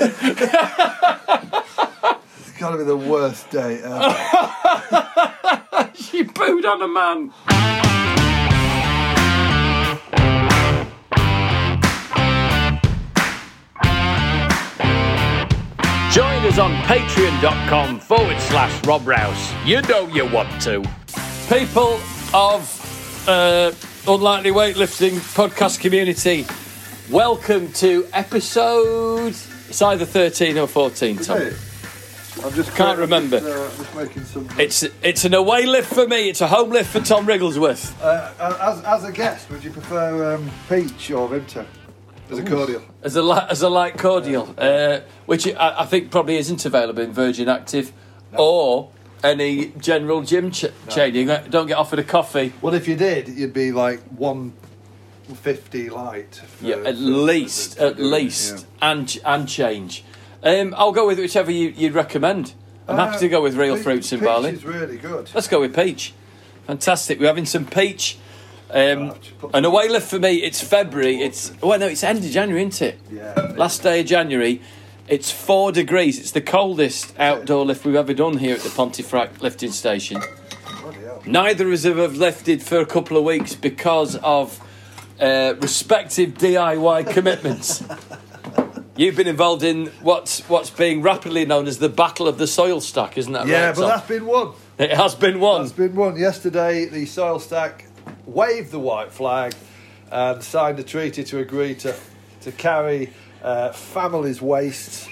It's got to be the worst day ever. She booed on a man. Join us on patreon.com forward slash Rob Rouse. You know you want to. People of uh, Unlikely Weightlifting podcast community, welcome to episode. It's either 13 or 14, Tom. Hey, I'm just Can't remember. Just, uh, just. It's it's an away lift for me. It's a home lift for Tom Wrigglesworth. Uh, as, as a guest, would you prefer um, peach or Vimto as a cordial? as a li- as a light cordial, uh, which I, I think probably isn't available in Virgin Active or any general gym ch- chain. You don't get offered a coffee. Well, if you did, you'd be like one fifty light. for- Yeah, at for- least, for at doing it, least, and and change. Um, I'll go with whichever you, you'd recommend. I'm yeah. happy to go with real Peach- fruits in peach barley. is really good. Let's go with peach. Fantastic. We're having some peach. Um, Oh, just an away lift for me. It's February. It's well, no, it's end of January, isn't it? Yeah. Last day of January. It's four degrees. It's the coldest outdoor lift we've ever done here at the Pontefract lifting station. Neither of us have lifted for a couple of weeks because of uh, respective DIY commitments. You've been involved in what's what's being rapidly known as the Battle of the Soil Stack, isn't that Yeah, right? but Tom? that's been won. it has been won. It's been won. Yesterday, the soil stack waved the white flag and signed a treaty to agree to to carry uh, families' waste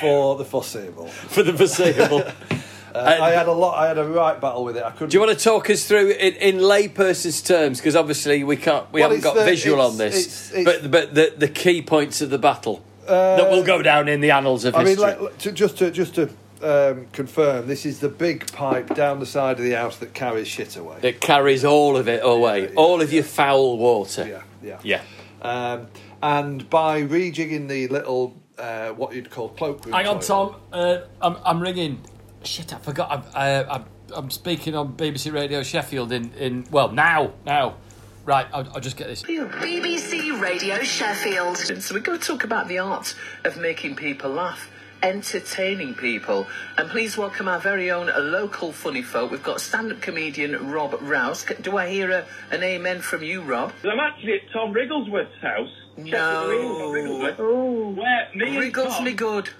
for the foreseeable. for the foreseeable. Uh, I had a lot. I had a right battle with it. I couldn't. Do you want to talk us through in, in layperson's terms? Because obviously we can't, we Well, haven't got the- visual it's- on this. it's- it's- Uh, but but the, the key points of the battle that will go down in the annals of I mean, history. like, to, just to just to um, confirm, this is the big pipe down the side of the house that carries shit away. it carries all of it away, Yeah, yeah, all of your foul water. yeah, yeah. Yeah. Um, and by rejigging the little uh, what you'd call cloakroom. Hang on, toilet- Tom. Uh, I'm, I'm ringing. Shit, I forgot. I'm, uh, I'm, I'm speaking on BBC Radio Sheffield in, in well now now. Right, I'll, I'll just get this. BBC Radio Sheffield. So we're going to talk about the art of making people laugh, entertaining people. And please welcome our very own local funny folk. We've got stand-up comedian Rob Rouse. Do I hear a, an amen from you, Rob? I'm actually at Tom Wrigglesworth's house. No. Wrigglesworth, where me and Wriggles Tom, me good.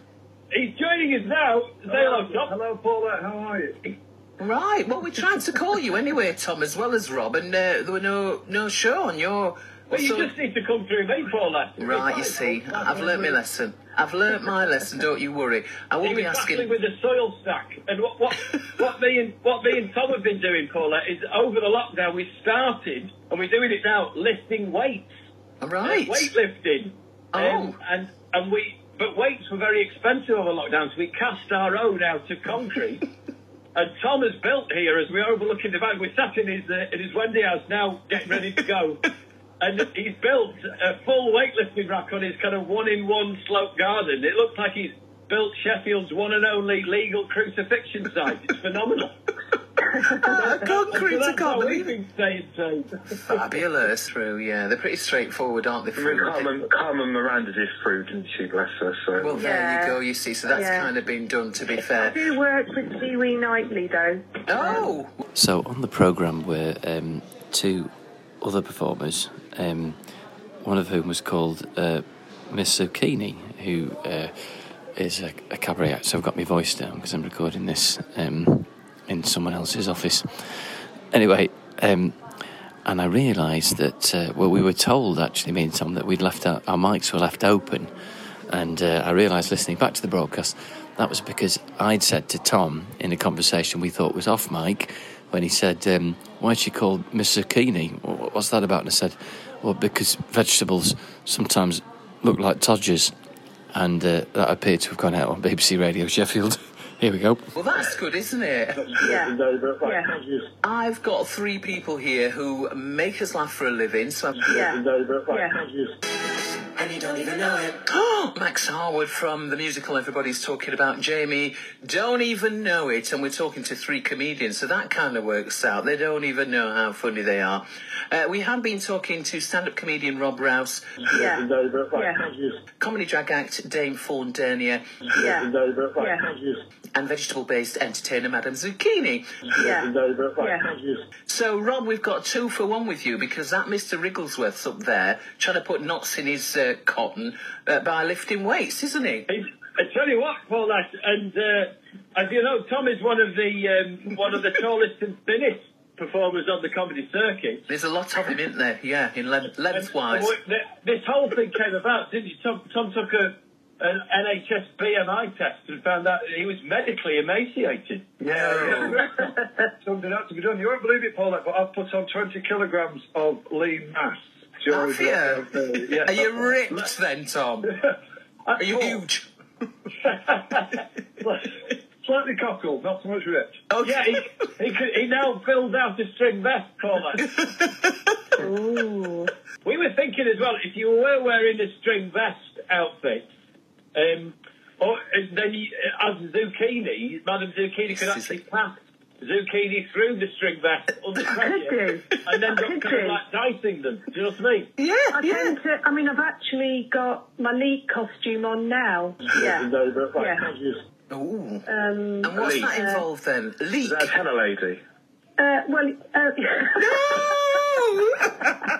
He's joining us now. Say hello, Tom. Hello, Paula. How are you? Right, well, we tried to call you anyway, Tom, as well as Rob, and uh, there were no no show on your... Well, you so- just need to come through me, Paula. Right, you see, I've learnt my lesson. I've learnt my lesson, don't you worry. I won't be was asking... battling with the soil stack, and what what what me and what me and Tom have been doing, Paula, is over the lockdown we started, and we're doing it now, lifting weights. Right. weightlifting. Oh. Um, and and we but weights were very expensive over lockdown, so we cast our own out of concrete. and Tom has built here as we're overlooking the bank. We're sat in his uh, in his Wendy house now, getting ready to go. and he's built a full weightlifting rack on his kind of one in one slope garden. It looks like he's built Sheffield's one and only legal crucifixion site. It's phenomenal. concrete, so I can't believe it. been staying safe. Fabulous through, yeah. They're pretty straightforward, aren't they? I mean, Fruit? Carmen, Carmen Miranda did fruit, didn't she? Bless her. So Well, there you go, you see. So that's Yeah. kind of been done, to be I fair. do work with Kiwi nightly though. Oh! So on the programme were um, two other performers, um, one of whom was called uh, Miss Zucchini, who uh, is a, a cabaret act. So I've got my voice down because I'm recording this um, in someone else's office. Anyway, um, and I realised that, uh, well, we were told actually, me and Tom, that we'd left our, our mics were left open. And uh, I realised listening back to the broadcast, that was because I'd said to Tom in a conversation we thought was off mic, when he said, um, Why is she called Miss Zucchini? What's that about? And I said, Well, because vegetables sometimes look like todgers. And uh, that appeared to have gone out on BBC Radio Sheffield. Here we go. Well, that's good, isn't it? Yeah. Yeah. I've got three people here who make us laugh for a living, so I've... Yeah. Yeah. And you don't even know it. Max Harwood from the musical Everybody's Talking About Jamie. Don't even know it, and we're talking to three comedians, so that kind of works out. They don't even know how funny they are. Uh, we have been talking to stand up comedian Rob Rouse, Yeah. Yeah. comedy drag act Dame Fawn Dernier, Yeah. Yeah. And vegetable based entertainer Madame Zucchini. Yeah. Yeah. So, Rob, we've got two for one with you because that Mr. Wrigglesworth's up there trying to put knots in his uh, cotton uh, by lifting weights, isn't he? I tell you what, Paul, that, and uh, as you know, Tom is one of the um, one of the tallest and thinnest performers on the comedy circuit. There's a lot of him, isn't there? Yeah, in length, lengthwise. And what- th- This whole thing came about, didn't you? Tom, Tom took a, an NHS BMI test and found out that he was medically emaciated. Yeah, something had to be done. You won't believe it, Paul, but I've put on 20 kilograms of lean mass. during Have you? the- yeah. Are you ripped then, Tom? Are you huge? Slightly cockled, not so much ripped. Oh, Yeah, he, he, could, he now fills out a string vest, Paula. Ooh. We were thinking as well, if you were wearing a string vest outfit, um, or uh, then you, uh, as Zucchini, Madam Zucchini could actually pass Zucchini through the string vest under pressure, do. and then I got could kind of do. like dicing them. Do you know what I mean? Yeah, I yeah. tend to. I mean, I've actually got my leak costume on now. Yeah. Yeah. Ooh. Um, And what's Leak. that involved then? Leak. Is that a lady? uh, well, uh,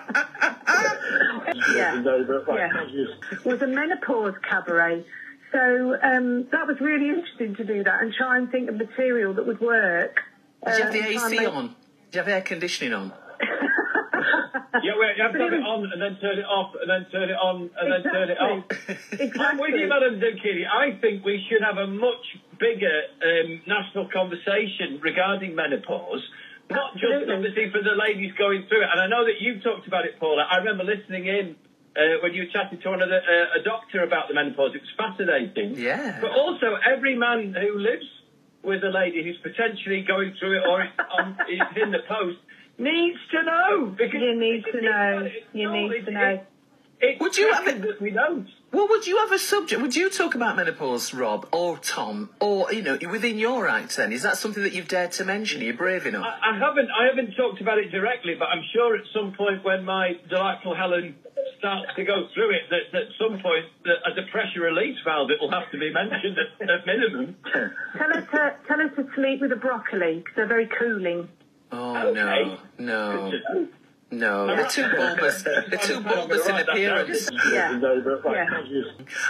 yeah. Yeah. was a menopause cabaret. So um, that was really interesting to do that and try and think of material that would work. Did you have uh, the and try and AC make- on? Did you have air conditioning on? Yeah, well, you have to have it on and then turn it off and then turn it on and then turn it off. Exactly. I'm with you, Madam Zucchini. I think we should have a much bigger um, national conversation regarding menopause. Not just Absolutely. obviously for the ladies going through it. And I know that you've talked about it, Paula. I remember listening in uh, when you were chatting to one of the, uh, a doctor about the menopause. It was fascinating. Yeah. But also, every man who lives with a lady who's potentially going through it or is, on, is in the post needs to know. Because You need to know. You no, need it's- to know. it's- It's Would you have threatened it- that we don't. Well, would you have a subject? Would you talk about menopause, Rob, or Tom, or you know, within your act? Then is that something that you've dared to mention? Are you brave enough? I, I haven't I haven't talked about it directly, but I'm sure at some point when my delightful Helen starts to go through it, that, that at some point that as a pressure release valve, it will have to be mentioned at, at minimum. Tell her uh, to tell her to sleep with a broccoli because they're very cooling. oh Okay. no, no, no! They're too bulbous. They're too bulbous in appearance. Yeah. Yeah.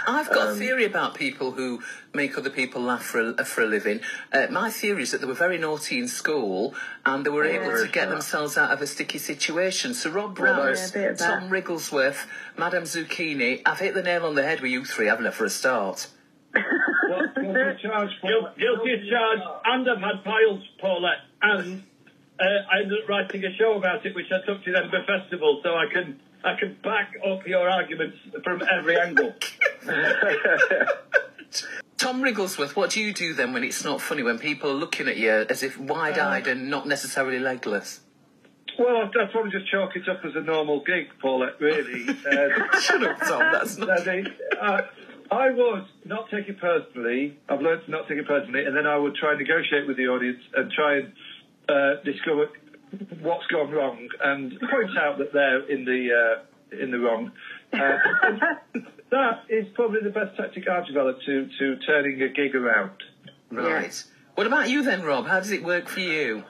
I've got a theory about people who make other people laugh for a, for a living. Uh, my theory is that they were very naughty in school and they were able to get themselves out of a sticky situation. So Rob Rouse, yeah, a bit of that. Tom Wrigglesworth, Madame Zucchini, I've hit the nail on the head with you three, haven't I, for a start? Guil- Guilty as charged, and I've had piles, Paulette, and I ended up writing a show about it, which I took to the Edinburgh Festival, so I can I can back up your arguments from every angle. Tom Wrigglesworth, what do you do then when it's not funny, when people are looking at you as if wide eyed and not necessarily legless? Well, I'd, I'd probably just chalk it up as a normal gig, Paulette, really. Uh, Shut up, Tom, that's not. Uh, I would not take it personally. I've learned to not take it personally, and then I would try and negotiate with the audience and try and uh, discover what's gone wrong and point out that they're in the uh, in the wrong. Uh, that is probably the best tactic I've developed to to turning a gig around. Right. What about you then, Rob? How does it work for you?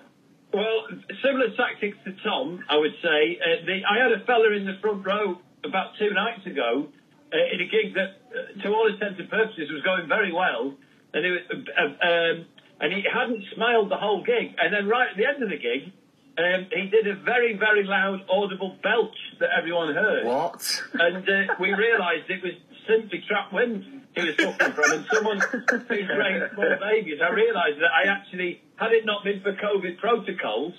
Well, similar tactics to Tom, I would say. Uh, the, I had a fella in the front row about two nights ago uh, in a gig that, uh, to all intents and purposes, was going very well, and it was, uh, um, and he hadn't smiled the whole gig. And then right at the end of the gig, um, he did a very, very loud, audible belch that everyone heard. What? And uh, we realised it was simply trap wind he was suffering from. And someone who's raised four babies, I realised that I actually, had it not been for COVID protocols,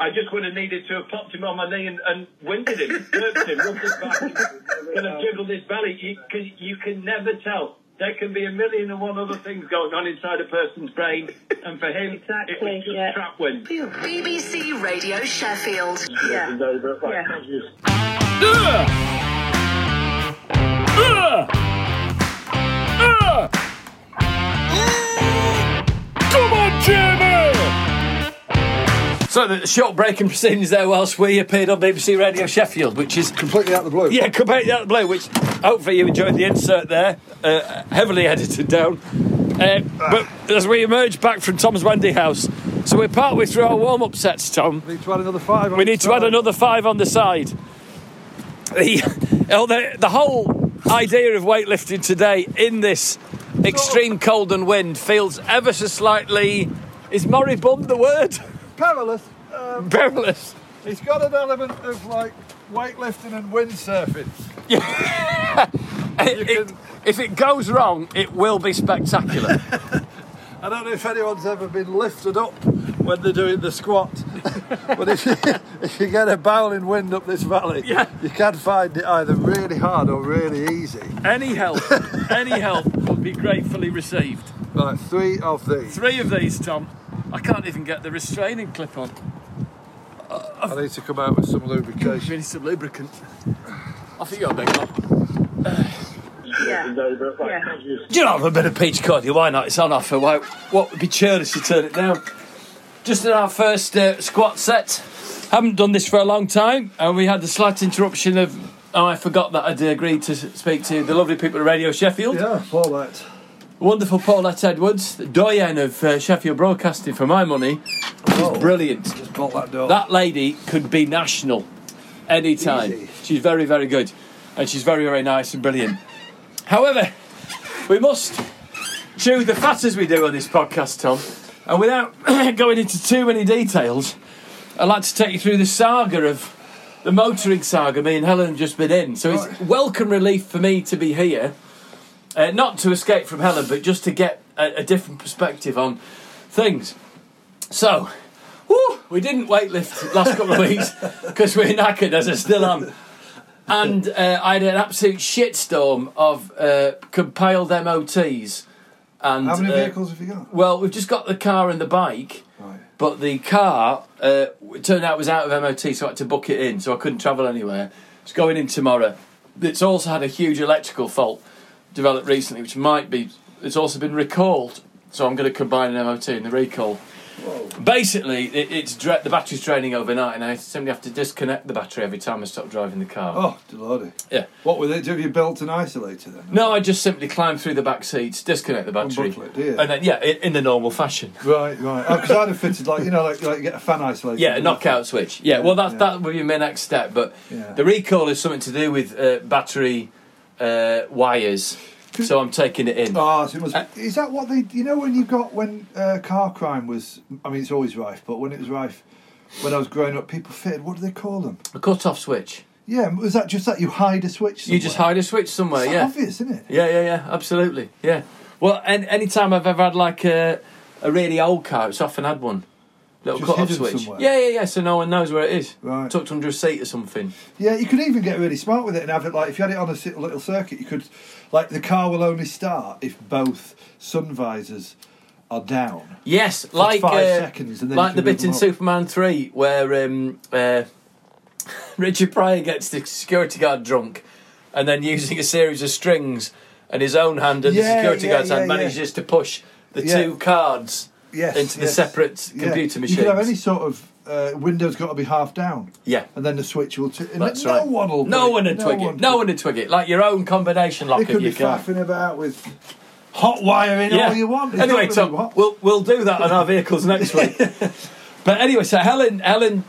I just would have needed to have popped him on my knee and, and winded him, burped him, rubbed his back, and kind of jiggled his belly. You can, you can never tell there can be a million and one other things going on inside a person's brain, and for him, exactly, it was just yeah. trap wind. BBC Radio Sheffield. Yeah. Yeah. Thank you. Come on, Jim! So the short break in proceedings there whilst we appeared on BBC Radio Sheffield, which is Completely out of the blue. yeah, completely out of the blue. Which hopefully you enjoyed the insert there, uh, heavily edited down. Uh, but as we emerge back from Tom's Wendy house, so we're partway through our warm-up sets, Tom. We need to add another five. on We the need to add side. another five on the side. The, oh, the, the whole idea of weightlifting today in this extreme cold and wind feels ever so slightly. Is moribund the word? perilous. Um, Perilous. it's got an element of like weightlifting and windsurfing. It- can- if it goes wrong, it will be spectacular. I don't know if anyone's ever been lifted up when they're doing the squat, but if you, if you get a bowling wind up this valley, Yeah. you can find it either really hard or really easy. any help, any help would be gratefully received. Right, three of these. Three of these, Tom. I can't even get the restraining clip on. I need to come out with some lubrication. Really some lubricant. I think you're a big one. Yeah. Yeah. Do you have a bit of peach cordial? Why not? It's on offer. Why? What would be churlish to turn it down? Just in our first uh, squat set. Haven't done this for a long time, and we had the slight interruption of. Oh, I forgot that I'd agreed to speak to the lovely people at Radio Sheffield. Yeah, Paulette. Wonderful Paulette Edwards, the doyen of uh, Sheffield Broadcasting for my money. Oh, Brilliant. Just bolt that door. That lady could be national anytime. Easy. She's very, very good. And she's very, very nice and brilliant. However, we must chew the fat as we do on this podcast, Tom. And without going into too many details, I'd like to take you through the saga of the motoring saga me and Helen have just been in. So it's welcome relief for me to be here. Uh, not to escape from Helen, but just to get a, a different perspective on things. So, whew, we didn't weightlift last couple of weeks because we're knackered, as I still am. And uh, I had an absolute shitstorm of uh, compiled MOTs. And How many uh, vehicles have you got? Well, we've just got the car and the bike, Right. but the car uh, it turned out was out of MOT, so I had to book it in, so I couldn't travel anywhere. It's going in tomorrow. It's also had a huge electrical fault developed recently, which might be. It's also been recalled, so I'm going to combine an MOT and the recall. Basically, it, it's dra- the battery's draining overnight, and I simply have to disconnect the battery every time I stop driving the car. Oh, Delody. Yeah. What with it? Have you built an isolator then? No, I just simply climb through the back seats, disconnect the battery, Unbuckle it, do you? and then yeah, in, in the normal fashion. Right, right. Because I'd have fitted like you know, like like get a fan isolator. Yeah, a knockout switch. Yeah, well, that yeah. that would be my next step. But Yeah. the recall is something to do with uh, battery uh, wires, so I'm taking it in. Oh, so it must, Uh, is that what they? You know when you got when uh, car crime was? I mean, it's always rife, but when it was rife, when I was growing up, people fitted. What do they call them? A cut-off switch. Yeah, was that just that you hide a switch? You just hide a switch somewhere. It's Yeah, obvious, isn't it? yeah, yeah, yeah. Absolutely. Yeah. Well, any time I've ever had like a a really old car, it's often had one. Little Just cut-off switch. somewhere. Yeah, yeah, yeah. So no one knows where it is. Right. Tucked under a seat or something. Yeah, you could even get really smart with it and have it like if you had it on a little circuit, you could like the car will only start if both sun visors are down. Yes, like five uh, seconds and then like the bit in up. Superman three where um, uh, Richard Pryor gets the security guard drunk, and then using a series of strings and his own hand and the security yeah, guard's hand yeah, yeah. manages to push the Yeah. two cards Yes, into the yes. separate Yeah. computer You machines. could have any sort of uh, window's got to be half down, yeah. and then the switch will. T- and That's no right. one will. no one would twig it. No one would twig it. Like your own combination lock They of could be your car. faffing about with hot wiring all you want. It's Anyway, not really what- we'll we'll do that on our vehicles next week. but anyway, so Helen Helen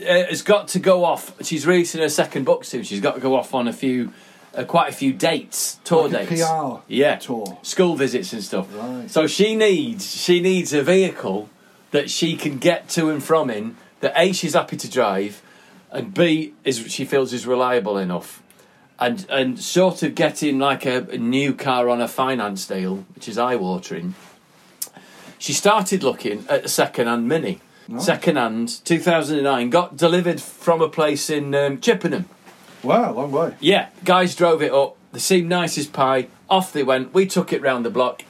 uh, has got to go off. She's releasing her second book soon. She's got to go off on a few, uh, quite a few dates, tour Like dates. PR yeah, tour. school visits and stuff. Right. So she needs she needs a vehicle that she can get to and from in that a she's happy to drive, and b is she feels is reliable enough. And, and sort of getting like a, a new car on a finance deal, which is eye watering. She started looking at a second hand Mini. Second hand, 2009, got delivered from a place in um, Chippenham. Wow, long way. Yeah, guys drove it up. They seemed nice as pie. Off they went. We took it round the block.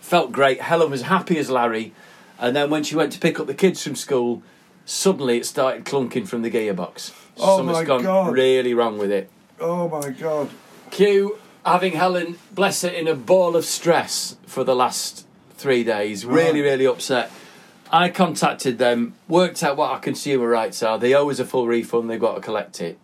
Felt great. Helen was happy as Larry. And then when she went to pick up the kids from school, suddenly it started clunking from the gearbox. Oh Something's my gone God. really wrong with it. Oh my god. Q having Helen, bless her, in a ball of stress for the last three days. Uh-huh. Really, really upset. I contacted them, worked out what our consumer rights are. They owe us a full refund. They've got to collect it.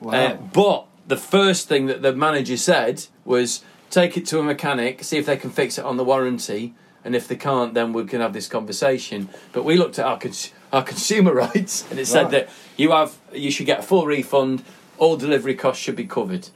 Wow. Uh, but the first thing that the manager said was take it to a mechanic, see if they can fix it on the warranty, and if they can't, then we can have this conversation. But we looked at our cons- our consumer rights, and it said Right. that you have you should get a full refund. All delivery costs should be covered.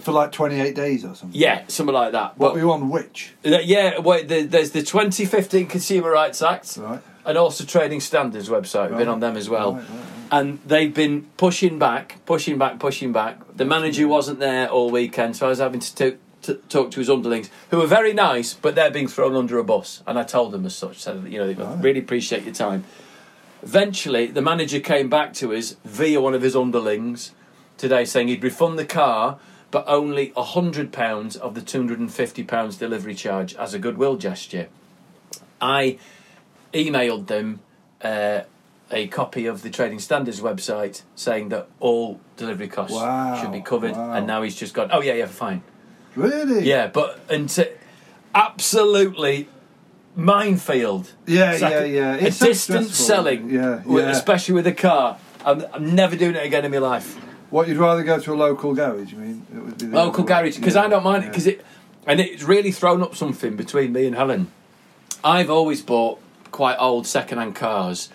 For like 28 days or something. Yeah, something like that. What But- were you on which? Uh, Yeah, wait, the, there's the 2015 Consumer Rights Act Right. And also Trading Standards website. We've been on them as well. Right, right, right. And they've been pushing back, pushing back, pushing back. The manager wasn't there all weekend, so I was having to, to, to talk to his underlings, who were very nice, but they're being thrown under a bus. And I told them as such, said, you know, Right. really appreciate your time. Eventually, the manager came back to us via one of his underlings today saying he'd refund the car, but only £100 of the £250 delivery charge as a goodwill gesture. I emailed them uh, a copy of the Trading Standards website saying that all delivery costs Wow, should be covered, wow. and now he's just gone, oh, yeah, yeah, fine. Really? Yeah, but and to, absolutely minefield. Yeah, like yeah, a- yeah. A It's so distance stressful. selling, Yeah, yeah. especially with a car. I'm, I'm never doing it again in my life. What, you'd rather go to a local garage, you mean? It would be the Local garage because Yeah, I don't mind it yeah. because it, and it's really thrown up something between me and Helen. I've always bought quite old second-hand cars,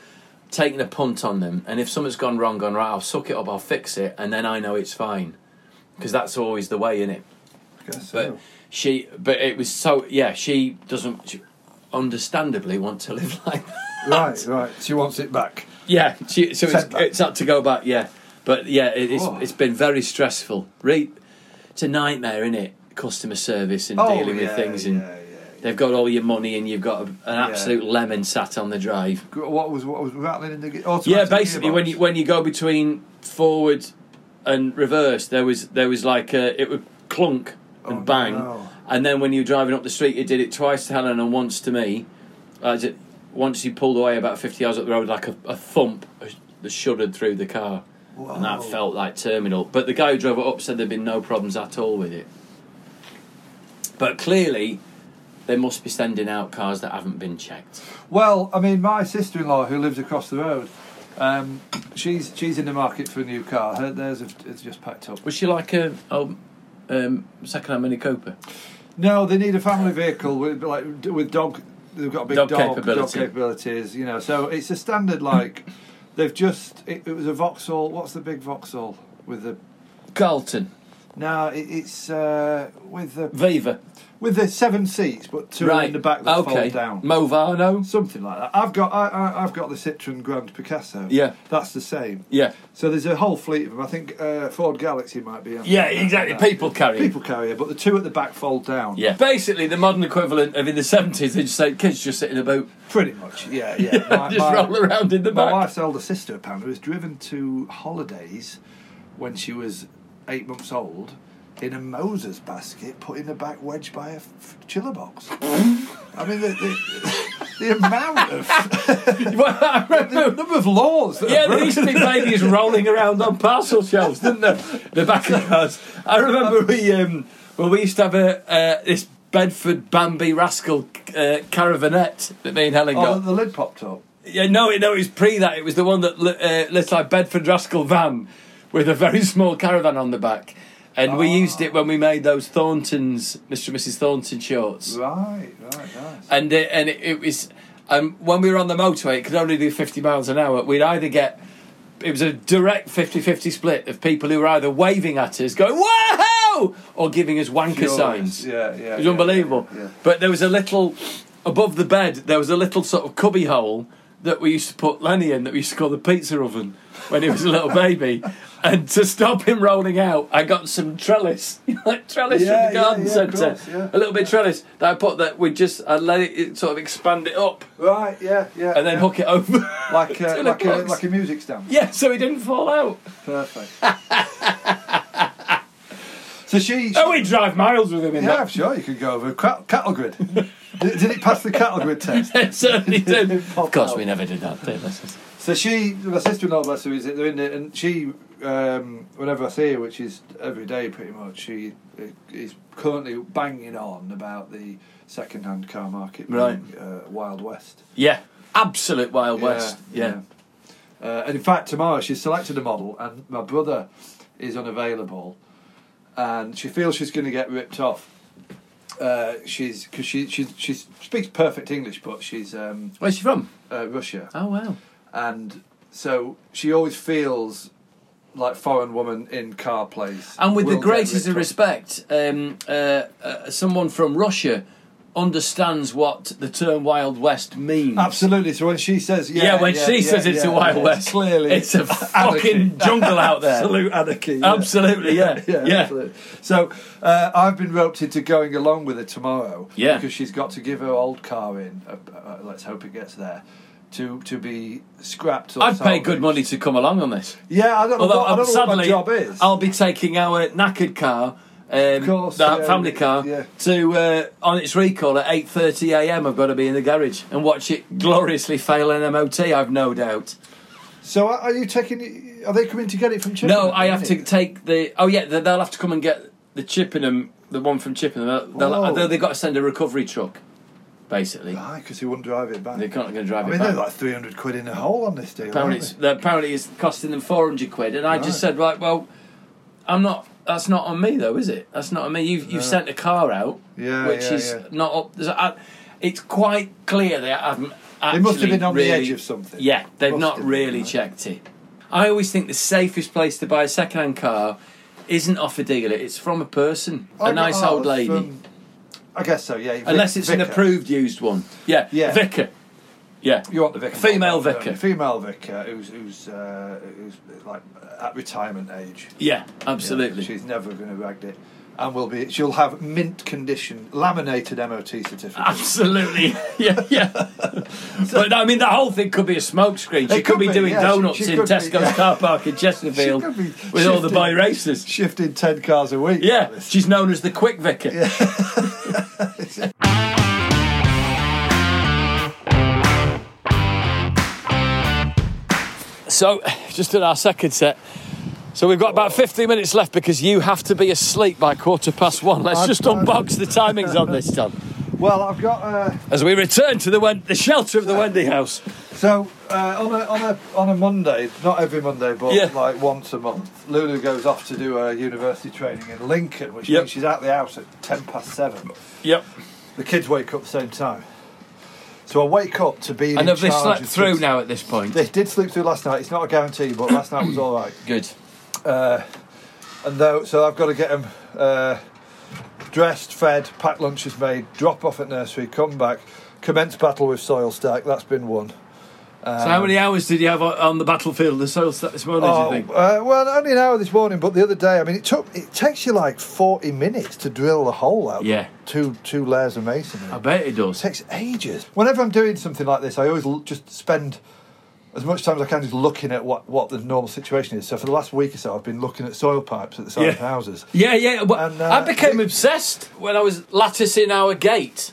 taking a punt on them, and if something's gone wrong, gone right, I'll suck it up, I'll fix it, and then I know it's fine, because that's always the way in it. I guess But so. she, but it was so yeah. She doesn't she understandably want to live like that. Right, right. She wants it back. Yeah, she, so it's, it's had to go back. Yeah, but yeah, it, it's Oh. it's been very stressful. Re- it's a nightmare, isn't it? Customer service and oh, dealing with Oh, things, and yeah, yeah. They've got all your money, and you've got a, an absolute lemon sat on the drive. What was what was rattling in the automatic Yeah, basically, when you when you go between forward and reverse, there was there was like a, it would clunk and Oh, bang, no. and then when you were driving up the street, it did it twice to Helen and once to me. Uh, As it once you pulled away about fifty yards up the road, like a, a thump that shuddered through the car, and that felt like terminal. But the guy who drove it up said there'd been no problems at all with it. But clearly, they must be sending out cars that haven't been checked. Well, I mean, my sister-in-law who lives across the road, um, she's she's in the market for a new car. Her theirs have, it's just packed up. Was she like a oh, um, second-hand Mini Cooper? No, they need a family vehicle with like with dog. They've got a big Dog dog, dog, capabilities. You know, so it's a standard like. They've just. It, it was a Vauxhall. What's the big Vauxhall with the? Carlton, No, it, it's uh, with the Viva, with the seven seats, but two right? in the back that okay, fold down. Movano, Something like that. I've got I, I, I've got the Citroen Grand Picasso. Yeah. that's the same. yeah, So there's a whole fleet of them. I think uh, Ford Galaxy might be. On yeah, exactly. that. People carrier. people carrier, but the two at the back fold down. Yeah, basically the modern equivalent of in the seventies. They just say kids just sit in a boat, pretty much. Yeah, yeah. My- just my- roll around in the My back. wife's elder sister, apparently, was driven to holidays when she was eight months old in a Moses basket put in the back wedge by a f- chiller box. I mean, the, the, the amount of. Well, I the number of laws that Yeah, there used to be babies rolling around on parcel shelves, didn't there? The back of cars. I remember we, um, well, we used to have a uh, this Bedford Bambi Rascal uh, caravanette that me and Helen Oh, got. the lid popped up. Yeah, no, no, it was pre that. It was the one that uh, lit like Bedford Rascal van with a very small caravan on the back. And we used it when we made those Thorntons, Mr. and Mrs. Thornton shorts. Right, right, nice. And it, and it, it was, um, when we were on the motorway, it could only do 50 miles an hour. We'd either get, it was a direct 50 50 split of people who were either waving at us, going, Whoa! or giving us wanker Furious. signs. Yeah, yeah. It was yeah, unbelievable. yeah, yeah. But there was a little above the bed. There was a little sort of cubby hole that we used to put Lenny in. That we used to call the pizza oven when he was a little baby. And to stop him rolling out, I got some trellis, like trellis Yeah, from the garden yeah, of centre. course, yeah. A little bit of trellis that I put that we just I let it, it sort of expand it up Right, yeah, yeah. and then yeah. hook it over. like to uh, a, like a like a music stand. yeah, so he didn't fall out. Perfect. so she. Oh, we drive miles with him in yeah, I'm that. sure you could go over cat- cattle grid. did, did it pass the cattle grid test? It certainly did. Pop Of course, out. we never did that. Did? So she, my sister-in-law, bless her, is they're in it, and she, um, whenever I see her, which is every day pretty much, she uh, is currently banging on about the second-hand car market, being, Right. Uh, Wild West. Yeah, absolute Wild West. Yeah. Uh, and in fact, tomorrow she's selected a model, and my brother is unavailable, and she feels she's going to get ripped off. Uh, she's because she she she speaks perfect English, but she's um, Where's she from? uh, Russia, Oh wow. and so she always feels like foreign woman in car place. And with the greatest of respect, um, uh, uh, someone from Russia understands what the term Wild West means. Absolutely. So when she says, yeah, Yeah, when she says it's a Wild yeah, West, clearly it's a fucking jungle out there. Absolute anarchy. yeah. Absolutely, yeah, yeah, yeah. absolutely. So uh, I've been roped into going along with her tomorrow. Yeah. because she's got to give her old car in. Uh, uh, let's hope it gets there. To to be scrapped. Or I'd pay good money to come along on this. Yeah, I don't know. Although what, I don't know sadly, what my job is. I'll be taking our knackered car, um, course, that yeah, family car, yeah. to uh, on its recall at eight thirty a.m. I've got to be in the garage and watch it gloriously fail an MOT. I've no doubt. so are you taking? Are they coming to get it from Chippenham? No, I have to take the. Oh yeah, they- they'll have to come and get the Chippenham, the one from Chippenham. They'll, Oh. they'll, they've got to send a recovery truck, basically. Right, because he wouldn't drive it back. They're not going to drive I drive mean, it they're like three hundred quid in a hole on this deal. apparently, aren't it's, apparently it's costing them 400 quid and i just said right well i'm not that's not on me though is it that's not on me you've, you've sent a car out Yeah, which yeah, is yeah. not up I- it's quite clear they haven't actually They must have been on the edge of something. yeah they've Must not really right. checked it i always think the safest place to buy a second-hand car isn't off a dealer it's from a person I a nice old lady from- I guess so. Yeah. Vic- unless it's an approved used one yeah Yeah. vicar yeah You want the vicar? Female model, vicar. Female vicar who's who's uh, who's like at retirement age. yeah absolutely She's never going to rag it, and will be. She'll have mint condition laminated MOT certificate. Absolutely, yeah, yeah. but I mean, the whole thing could be a smokescreen. She could, could be, be, doing yeah, donuts she in could be, Tesco's yeah. car park in Chesterfield She with all the boy racers. Shifting ten cars a week. Yeah, like she's known as the quick vicar. so, just at our second set. So we've got about 15 minutes left because you have to be asleep by quarter past one. Let's I've- just unbox the timings on this, Tom. Well, I've got. Uh, As we return to the, Wen- the shelter of the Wendy house. so uh, on a on a on a Monday, not every Monday, but Yeah. like once a month, Lulu goes off to do a university training in Lincoln, which Yep. means she's out the house at ten past seven. Yep. The kids wake up the same time. So I wake up to be. And have they slept through kids. now at this point? They did sleep through last night. It's not a guarantee, but last night was all right. Good. Uh, and though, so I've got to get them uh, dressed, fed, packed lunches made, drop off at nursery, come back, commence battle with soil stack. That's been won. so how many hours did you have on- the battlefield, the soil stack this morning, do Oh, you think? uh, well, only an hour this morning, but the other day, I mean, it took it takes you like forty minutes to drill the hole out. Yeah. Two two layers of masonry. I bet it It does. takes ages. Whenever I'm doing something like this, I always just spend as much time as I can just looking at what, what the normal situation is. So for the last week or so, I've been looking at soil pipes at the side Yeah. of houses. Yeah, yeah. Well, And, uh, I became Vic- obsessed when I was latticing our gate.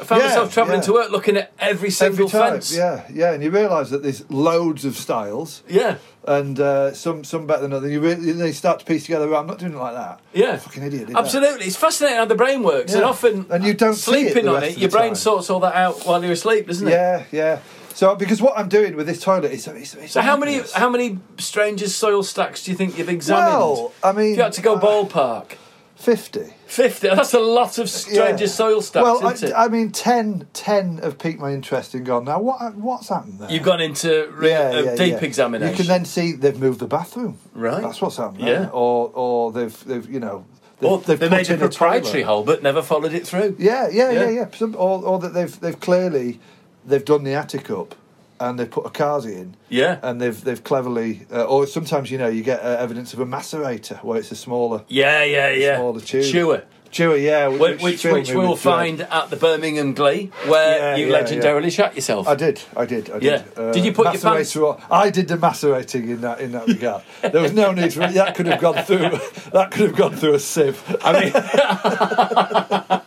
I found Yeah, myself travelling yeah. to work looking at every single Every time, fence. yeah, yeah, and you realise that there's loads of styles, Yeah. and uh, some some better than others. You really they start to piece together. "Well, I'm not doing it like that. Yeah. fucking idiot. Did that." Absolutely. It's fascinating how the brain works. And often And you don't see it sleeping the on it, your brain time. sorts all that out while you're asleep, doesn't it? Yeah, yeah. So because what I'm doing with this toilet is, it's, it's So how many how many strangers soil stacks do you think you've examined? Well, I mean, if you had to go uh, ballpark, fifty. fifty. That's a lot of strangers Yeah. soil stacks, Well, isn't it? I, I mean, 10, 10 have piqued my interest and gone. Now, what what's happened there? You've gone into re- yeah, a yeah, deep yeah. examination. You can then see they've moved the bathroom. Right. That's what's happened. Yeah. there. Or or they've they've you know they've, or they've they made a proprietary toilet. hole but never followed it through. Yeah, yeah, Yeah. yeah, yeah. Some, or, or that they've they've clearly they've done the attic up and they've put a Kazi in. Yeah. And they've they've cleverly, uh, or sometimes you know you get uh, evidence of a macerator where it's a smaller Yeah, yeah, yeah. smaller tube. Chewer. chewer, yeah, Which, which, filled which we'll dread. find at the Birmingham Glee, where Yeah, you yeah, legendarily shot yourself. I did, I did, I Yeah. did. Uh, Did you put your pants- on- I did the macerating in that in that regard. There was no need for it. That could have gone through. That could have gone through a sieve. I mean,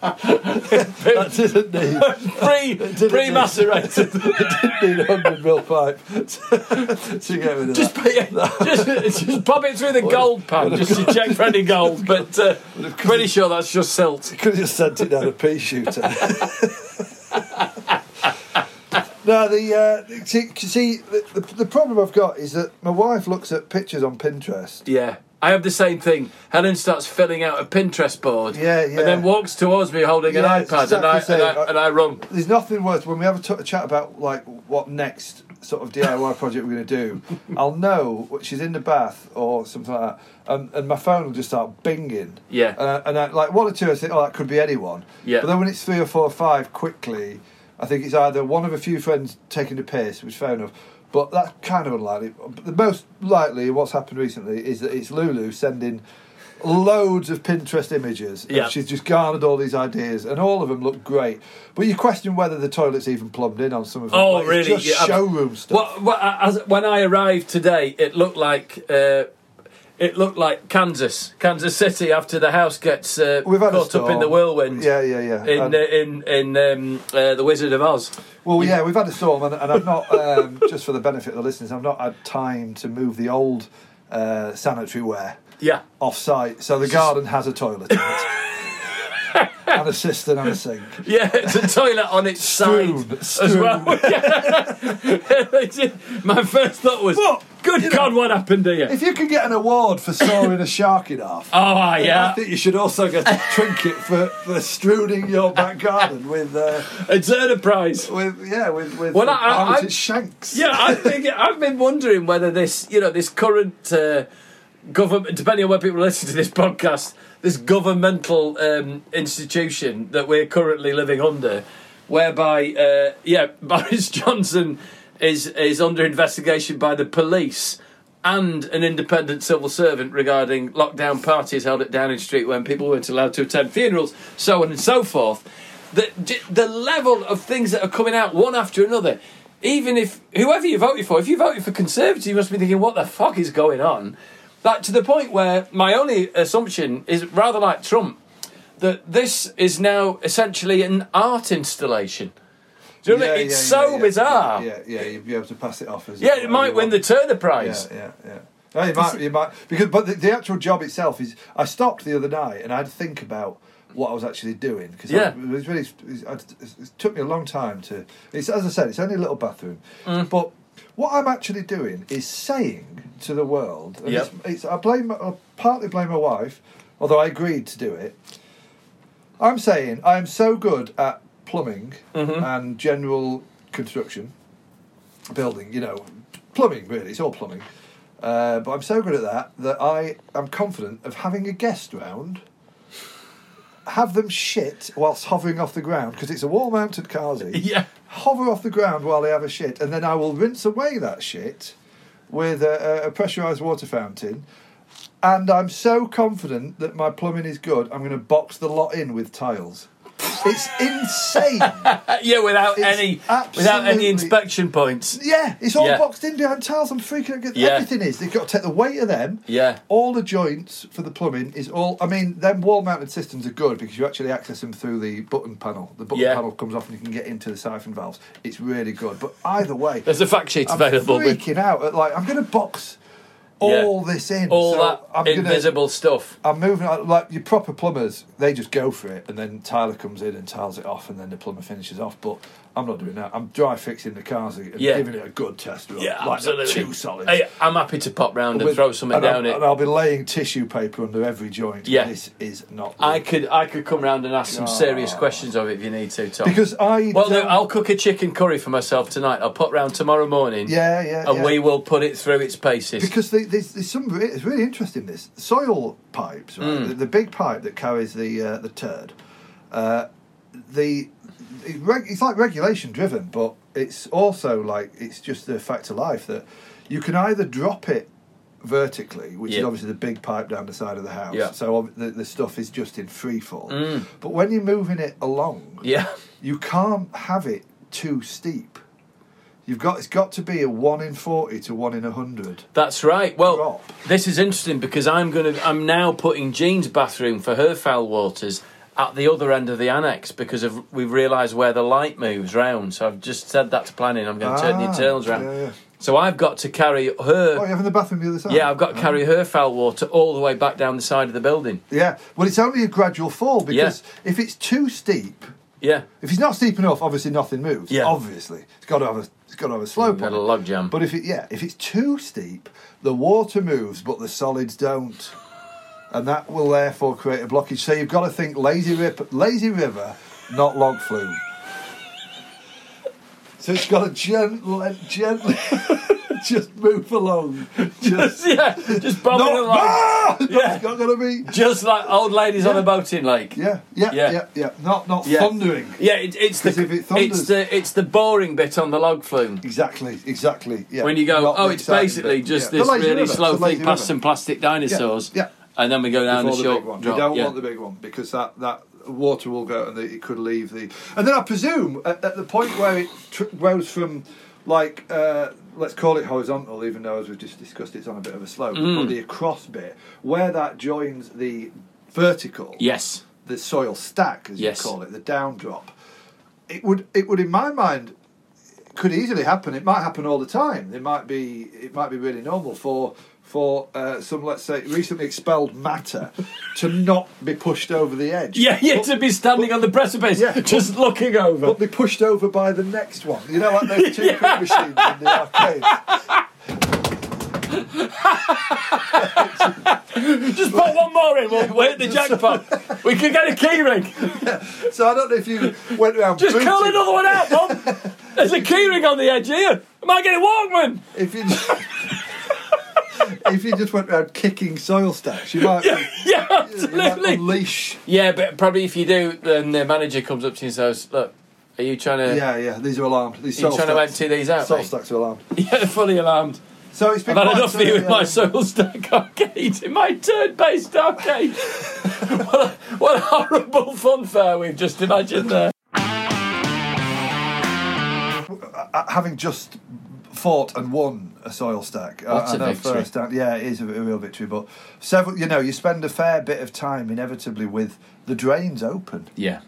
That didn't need. pre didn't pre macerated. It didn't need a hundred mil pipe to, to get rid of Just, that. just, just pop it through the gold pan just to check for any gold, but uh, pretty sure that's just silt. Could have just sent it down a pea shooter. No, the uh, see, see the, the, the problem I've got is that my wife looks at pictures on Pinterest. Yeah. I have the same thing. Helen starts filling out a Pinterest board, Yeah, yeah. and then walks towards me holding Yeah, an iPad, and, I, and, I, and I run. There's nothing worse when we have a, t- a chat about like what next sort of DIY project we're going to do. I'll know she's in the bath or something like that, and, and my phone will just start binging. Yeah. Uh, and I, like one or two, I think, oh, that could be anyone. Yeah. But then when it's three or four or five, quickly, I think it's either one of a few friends taking the piss, which is fair enough. But that's kind of unlikely. But the most likely, what's happened recently, is that it's Lulu sending loads of Pinterest images. and Yeah. She's just garnered all these ideas, and all of them look great. But you question whether the toilet's even plumbed in on some of them. Oh, Like, it's really? Just Yeah, showroom stuff. What, what, as, when I arrived today, it looked like uh, it looked like Kansas, Kansas City. After the house gets uh, caught up in the whirlwind. Yeah, yeah, yeah. In And- uh, in in um, uh, the Wizard of Oz. Well, yeah, we've had a storm, and, and I've not, um, just for the benefit of the listeners, I've not had time to move the old uh, sanitary ware Yeah. off site. So the garden has a toilet in it, and a cistern and a sink. Yeah, it's a toilet on its Strewn, side as well. My first thought was, "Good you know, God, what happened here?" If you can get an award for sawing a shark in half, Oh yeah, I think you should also get a trinket for, for strewing your back garden with, uh, it's earned a prize. with yeah, with with Well, I- I- shanks. Yeah, I think I've been wondering whether this, you know, this current uh, government, depending on where people listen to this podcast, this governmental um, institution that we're currently living under, whereby, uh, yeah, Boris Johnson is is under investigation by the police. And an independent civil servant regarding lockdown parties held at Downing Street when people weren't allowed to attend funerals, so on and so forth. The, the level of things that are coming out one after another even if whoever you voted for, if you voted for Conservative, you must be thinking, what the fuck is going on? Like to the point where my only assumption is rather like Trump, that this is now essentially an art installation. Do you know what I mean? It's so yeah, bizarre. Yeah, yeah, you'd be able to pass it off as Yeah, it might win the Turner Prize. Yeah, yeah, yeah. No, you might, you might, because but the, the actual job itself is. I stopped the other night and I had to think about what I was actually doing because Yeah. it was really. I, it took me a long time to. It's as I said, it's only a little bathroom, Mm. but what I'm actually doing is saying to the world. And Yep. it's, it's, I blame. I partly blame my wife, although I agreed to do it. I'm saying I'm so good at plumbing Mm-hmm. and general construction, building, you know, plumbing really, it's all plumbing. Uh, but I'm so good at that that I am confident of having a guest round, have them shit whilst hovering off the ground because it's a wall mounted carsy. Yeah. Hover off the ground while they have a shit, and then I will rinse away that shit with a, a pressurised water fountain. And I'm so confident that my plumbing is good, I'm going to box the lot in with tiles. It's insane. Yeah, without It's any without any inspection points. Yeah, it's all Yeah. boxed in behind tiles. I'm freaking out. Yeah. Everything is. They've got to take the weight of them. Yeah. All the joints for the plumbing is all. I mean, them wall mounted systems are good because you actually access them through the button panel. The button Yeah. panel comes off and you can get into the siphon valves. It's really good. But either way, There's a fact sheet I'm available with freaking out. At, like, I'm going to box Yeah. all this in. all So that I'm gonna- invisible stuff. I'm moving like your proper plumbers. They just go for it, and then tiler comes in and tiles it off, and then the plumber finishes off. But I'm not doing that. I'm dry fixing the cars and Yeah. giving it a good test run. Yeah, like absolutely. Two solids. Hey, I'm happy to pop round and With- throw something and down I'll, it. And I'll be laying tissue paper under every joint. Yeah. This is not. I could I could come round and ask some serious Ah. questions of it if you need to, Tom. because I. well, no, I'll cook a chicken curry for myself tonight. I'll put round tomorrow morning. Yeah, yeah. and yeah. we will put it through its paces. Because the, there's, there's some. It's really interesting. This soil pipes, right? Mm. The, the big pipe that carries the uh, the turd. Uh, the it reg, it's like regulation driven, but it's also like it's just the fact of life that you can either drop it vertically, which is obviously the big pipe down the side of the house. Yeah. So the, the stuff is just in free fall. Mm. But when you're moving it along, yeah, you can't have it too steep. You've got it's got to be a one in forty to one in hundred. that's right. Well, Drop. this is interesting because I'm gonna I'm now putting Jean's bathroom for her foul waters at the other end of the annex because of we've realised where the light moves round. So I've just said that to planning. I'm going to turn the Ah, internals round. yeah, yeah. So I've got to carry her. Oh, you're having the bathroom the other side? Yeah, I've got to carry her foul water all the way back down the side of the building. Yeah, well, it's only a gradual fall because if it's too steep, Yeah. If it's not steep enough, obviously nothing moves. Yeah. Obviously, it's got to have a it's got to have a slope. Got a log jam. But if it yeah, if it's too steep, the water moves, but the solids don't, and that will therefore create a blockage. So you've got to think lazy rip, lazy river, not log flume. So it's got to gently, gently just move along. Just yeah, just bobbing not, along. Ah! Yeah. It's not going to be. Just like old ladies on a boating lake. Yeah, yeah, Yeah. yeah, yeah. Not not Yeah. thundering. Yeah, it, it's the it thunders- it's the it's the boring bit on the log flume. Exactly, exactly. Yeah. When you go, Not oh, it's basically bit. just Yeah. this really river. slow thing past river. some plastic dinosaurs. Yeah. And then we go down the the short big one. drop. We don't yeah. want the big one because that that water will go and the, it could leave the. And then I presume at, at the point where it tr- goes from like uh, let's call it horizontal, even though as we've just discussed, it's on a bit of a slope. Mm. But the across bit where that joins the vertical, Yes. the soil stack, as Yes. you call it, the down drop. It would it would in my mind could easily happen. It might happen all the time. It might be it might be really normal for for uh, some let's say recently expelled matter to not be pushed over the edge. Yeah, yeah, But- to be standing but- on the precipice, Yeah. just looking over. but be pushed over by the next one. You know, like those two quick machines in the arcade. Just put one more in, we'll, we'll hit the jackpot. We can get a keyring. So I don't know if you went around. Just call another one out. There's a keyring on the edge here. Am I getting Walkman? If you. If you just went around kicking soil stacks, you might, Yeah, yeah, you might unleash. Yeah, but probably if you do, then the manager comes up to you and says, "Look, are you trying to? Yeah, yeah. These are alarmed. These Are you trying to empty these out, Soil mate? stacks are alarmed. Yeah, fully alarmed. So it's been I've had enough of you with my uh, soil stack arcade in my turn-based arcade. what, a, what a horrible fun fair we've just imagined there. uh, having just fought and won a soil stack. I- I a victory? First yeah, it is a, a real victory. But several, you know, you spend a fair bit of time inevitably with the drains open, Yeah,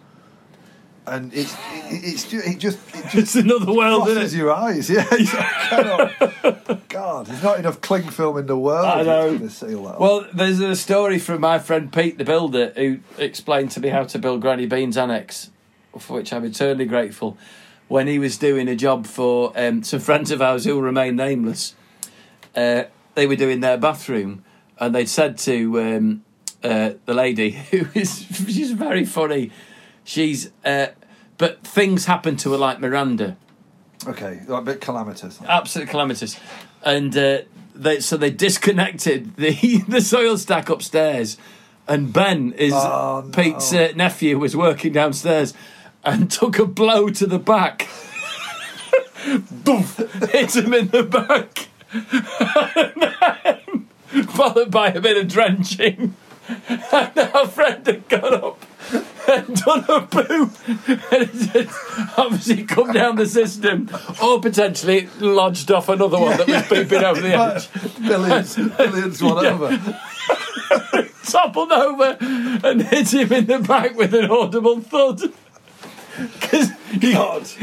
and it's it, it's ju- it just it it's just another world, isn't it? your eyes. Yeah, cannot. God, there's not enough cling film in the world. I know. seal that. Well, there's a story from my friend Pete, the builder, who explained to me how to build Granny Bean's annex, for which I'm eternally grateful. When he was doing a job for um, some friends of ours who will remain nameless, uh, they were doing their bathroom, and they'd said to um, uh, the lady, who is she's very funny, she's uh, but things happen to her like Miranda okay, a bit calamitous. absolutely calamitous. And uh, they so they disconnected the the soil stack upstairs, and Ben, is Oh, no. Pete's uh, nephew, was working downstairs and took a blow to the back. Boof! Hit him in the back. And then, followed by a bit of drenching. And our friend had got up and done a poo. And it obviously come down the system, or potentially lodged off another one that was peeping over the edge. billions, billions whatever. Yeah. Toppled over and hit him in the back with an audible thud. Because God,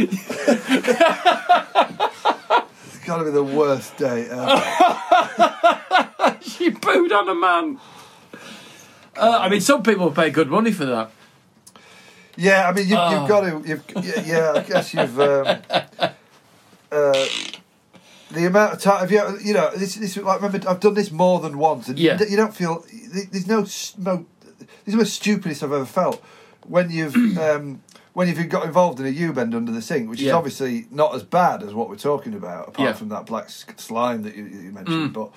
it's got to be the worst day ever. she pooed on a man. Uh, I mean, some people pay good money for that. Yeah, I mean, you've, Oh. you've got to. You've, yeah, yeah, I guess you've. Um, uh, the amount of time, have you, you know, this, this, like, remember, I've done this more than once, and Yeah. you, you don't feel. There's no, no. This is the most stupidest I've ever felt when you've. Um, when you've got involved in a U-bend under the sink, which is obviously not as bad as what we're talking about, apart Yeah. from that black slime that you, you mentioned. But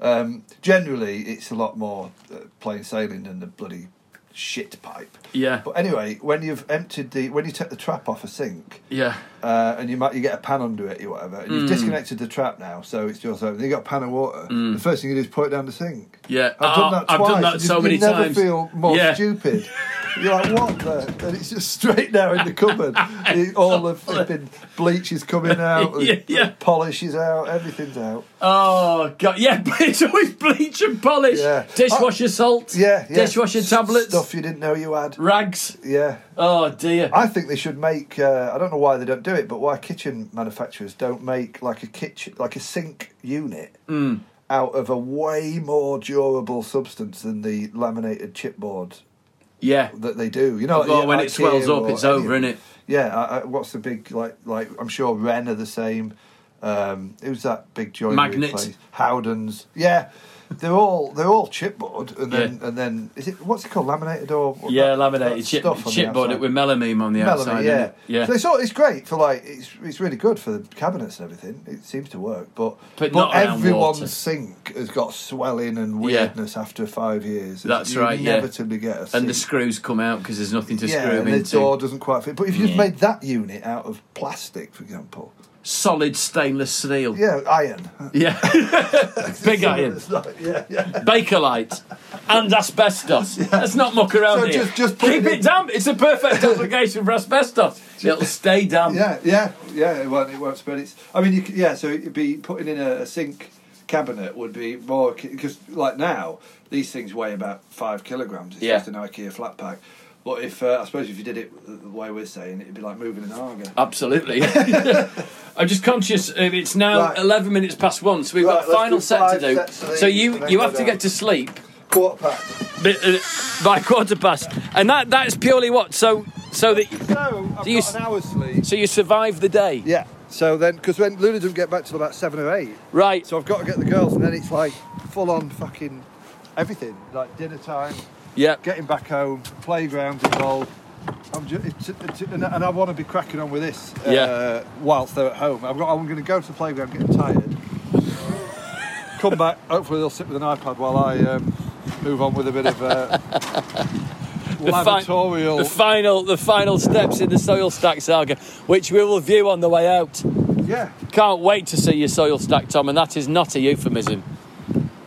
um, generally, it's a lot more uh, plain sailing than the bloody shit pipe. Yeah. But anyway, when you've emptied the when you take the trap off a sink, Yeah. uh, and you might you get a pan under it or whatever, and Mm. you've disconnected the trap now, so it's just open. You got a pan of water. The first thing you do is put it down the sink. Yeah. I've done that I've twice. done that so you, many you never times. feel more Yeah. stupid. You're like, what the? And it's just straight now in the cupboard. The- all the flipping bleach is coming out, Yeah, yeah. polish is out, everything's out. Oh god, yeah, but it's always bleach and polish, Yeah. dishwasher salt, Yeah, yeah. dishwasher tablets, Stuff you didn't know you had. rags. Yeah. Oh dear. I think they should make. Uh, I don't know why they don't do it, but why kitchen manufacturers don't make like a kitchen, like a sink unit Hmm. out of a way more durable substance than the laminated chipboard Yeah. that they do. You know, Well, when it swells up, it's over, of it? Yeah. I, I, what's the big like? Like I'm sure Wren are the same. Um, who's that big joint? Magnet. Howdens. Yeah. They're all they're all chipboard, and then Yeah. and then is it what's it called laminated or Yeah, that- laminated that chip, chipboard it with melamine on the Melamine, outside. yeah, yeah. So it's, all, it's great for like it's it's really good for the cabinets and everything. It seems to work, but But not everyone's sink has got swelling and Yeah. weirdness after five years. That's you right, yeah. Inevitably get a and the screws come out because there's nothing to yeah, screw them and the into. door doesn't quite fit. But if you just made that unit out of plastic, for example, Solid stainless steel. yeah, iron, Yeah. Big iron. Like- yeah, yeah. Bakelite and asbestos. Let's not muck around So here. just- just Keep it it damp. It's a perfect application for asbestos. It'll stay damp. Yeah, yeah, yeah. It won't, it won't spread. It's. I mean, you, yeah. So it'd be putting in a, a sink cabinet would be more because, like now, these things weigh about five kilograms. It's Yeah. just an IKEA flat pack. But if uh, I suppose if you did it the way we're saying, it'd be like moving an Aga. Absolutely. I'm just conscious. Uh, it's now Right. 11 minutes past one, so we've Right, got a let's final do set to five do. sets of So these you then you go have to down. get to sleep Quarter pack. bi- uh, by quarter past, and that that's purely what. So so that So I've Do you got s- an hour's sleep. so you survive the day, Yeah. So then, because when Luna doesn't get back till about seven or eight, right? so I've got to get the girls, and then it's like full on fucking everything, like dinner time. Yeah. getting back home, playgrounds involved. I'm just, it's, it's, and I want to be cracking on with this uh, Yeah. whilst they're at home. I've got, I'm going to go to the playground getting tired. Come back, hopefully they'll sit with an iPad while I um, move on with a bit of uh, The, fi- the final the final steps in the soil stack saga, which we will view on the way out. yeah, Can't wait to see your soil stack, Tom, and that is not a euphemism.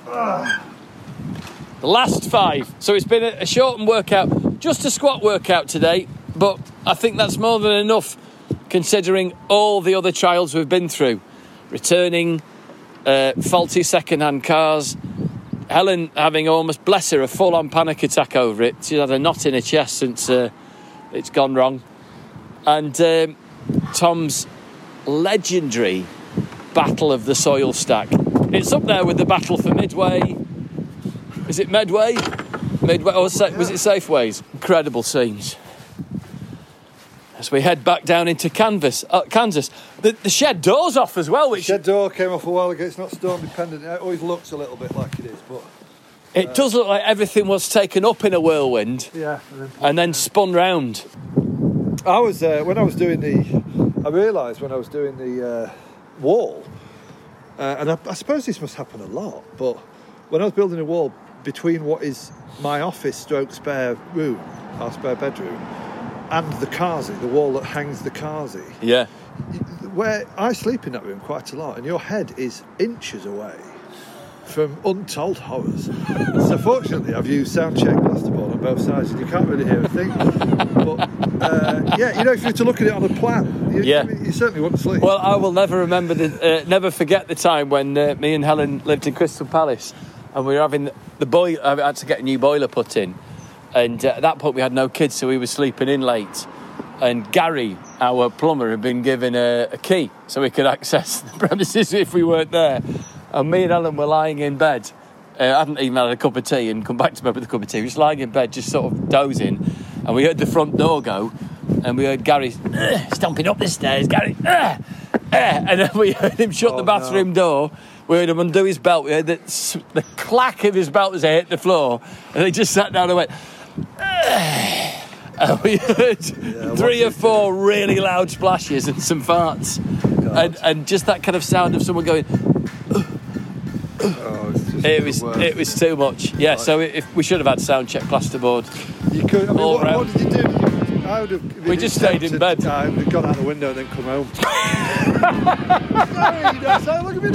The last five. So it's been a, shortened workout, just a squat workout today, but I think that's more than enough considering all the other trials we've been through. Returning uh, faulty second-hand cars, Helen having almost, bless her, a full-on panic attack over it. She's had a knot in her chest since uh, it's gone wrong. And um, Tom's legendary Battle of the Soil Stack. It's up there with the battle for Midway. Is it Medway? Midway, or Sa- was it Safeways? Incredible scenes. As we head back down into Canvas, uh, Kansas, the, the shed door's off as well, which Shed door came off a while ago. It's not storm dependent. It always looks a little bit like it is, but it does look like everything was taken up in a whirlwind yeah. And then and then spun round. I was uh, when I was doing the. I realised when I was doing the uh, wall, uh, and I, I suppose this must happen a lot. But when I was building a wall between what is my office stroke spare room, our spare bedroom, and the carsy, the wall that hangs the carsy, Yeah. where I sleep in that room quite a lot, and your head is inches away from untold horrors. so fortunately, I've used sound check plasterboard on both sides, and you can't really hear a thing. but uh, yeah, you know, if you were to look at it on a plan, you, Yeah. you certainly wouldn't sleep. Well, I will never remember the, uh, never forget the time when uh, me and Helen lived in Crystal Palace, and we were having the boiler. I had to get a new boiler put in, and uh, at that point we had no kids, so we were sleeping in late. And Gary, our plumber, had been given a, a key so we could access the premises if we weren't there. And me and Helen were lying in bed. Uh, I hadn't even had a cup of tea and come back to bed with a cup of tea. We were just lying in bed, just sort of dozing, and we heard the front door go, and we heard Gary "Ugh, stomping up the stairs. Gary, and then we heard him shut Oh, the bathroom door. We heard him undo his belt. We heard the, the clack of his belt as he hit the floor, and he just sat down and went. "Ugh." And we heard three or four really loud splashes and some farts, and, and just that kind of sound of someone going. Oh, It was it was too much. Yeah, so if we should have had sound check plasterboard. You could. I mean, all what, what did you do? Did you- I would have. We just stayed in bed. I would have gone out the window and then come home. Sorry, you know, so look at me.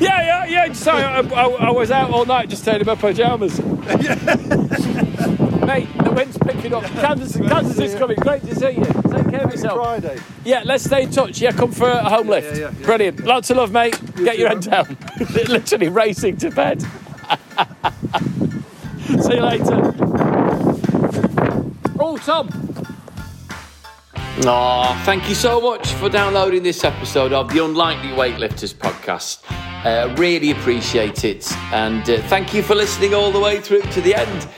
Yeah, yeah, yeah. Sorry, I, I, I was out all night just staying in my pajamas. Mate, the wind's picking up. Kansas, Kansas is coming. Great to see you. Take care of yourself. Friday. Yeah, let's stay in touch. Yeah, come for a home lift. yeah, yeah. Brilliant. Lots of love, mate. Get your head down. Literally racing to bed. see you later. Oh, Tom. Aw, thank you so much for downloading this episode of the Unlikely Weightlifters podcast. Uh, really appreciate it. And uh, thank you for listening all the way through to the end.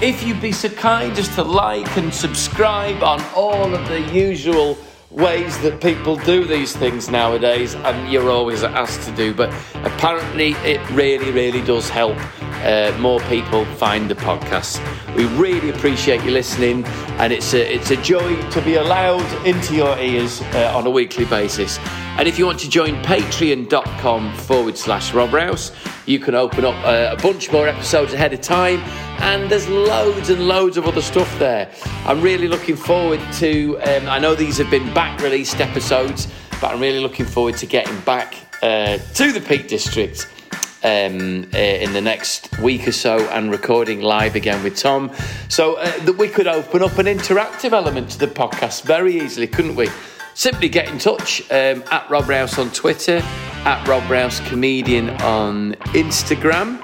if you'd be so kind as to like and subscribe on all of the usual ways that people do these things nowadays, and you're always asked to do, but apparently it really, really does help uh, more people find the podcast. We really appreciate you listening, and it's a, it's a joy to be allowed into your ears uh, on a weekly basis. And if you want to join patreon.com forward slash Rob Rouse, you can open up uh, a bunch more episodes ahead of time. And there's loads and loads of other stuff there. I'm really looking forward to, um, I know these have been back released episodes, but I'm really looking forward to getting back uh, to the Peak District um, uh, in the next week or so and recording live again with Tom. So uh, that we could open up an interactive element to the podcast very easily, couldn't we? Simply get in touch um, at Rob Rouse on Twitter, at Rob Rouse Comedian on Instagram.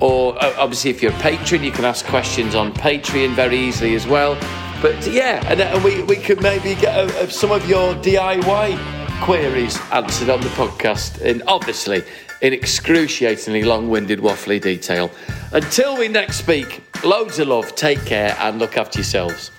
Or uh, obviously, if you're a patron, you can ask questions on Patreon very easily as well. But yeah, and, and we, we could maybe get a, a, some of your DIY queries answered on the podcast. And obviously, in excruciatingly long winded, waffly detail. Until we next speak, loads of love, take care, and look after yourselves.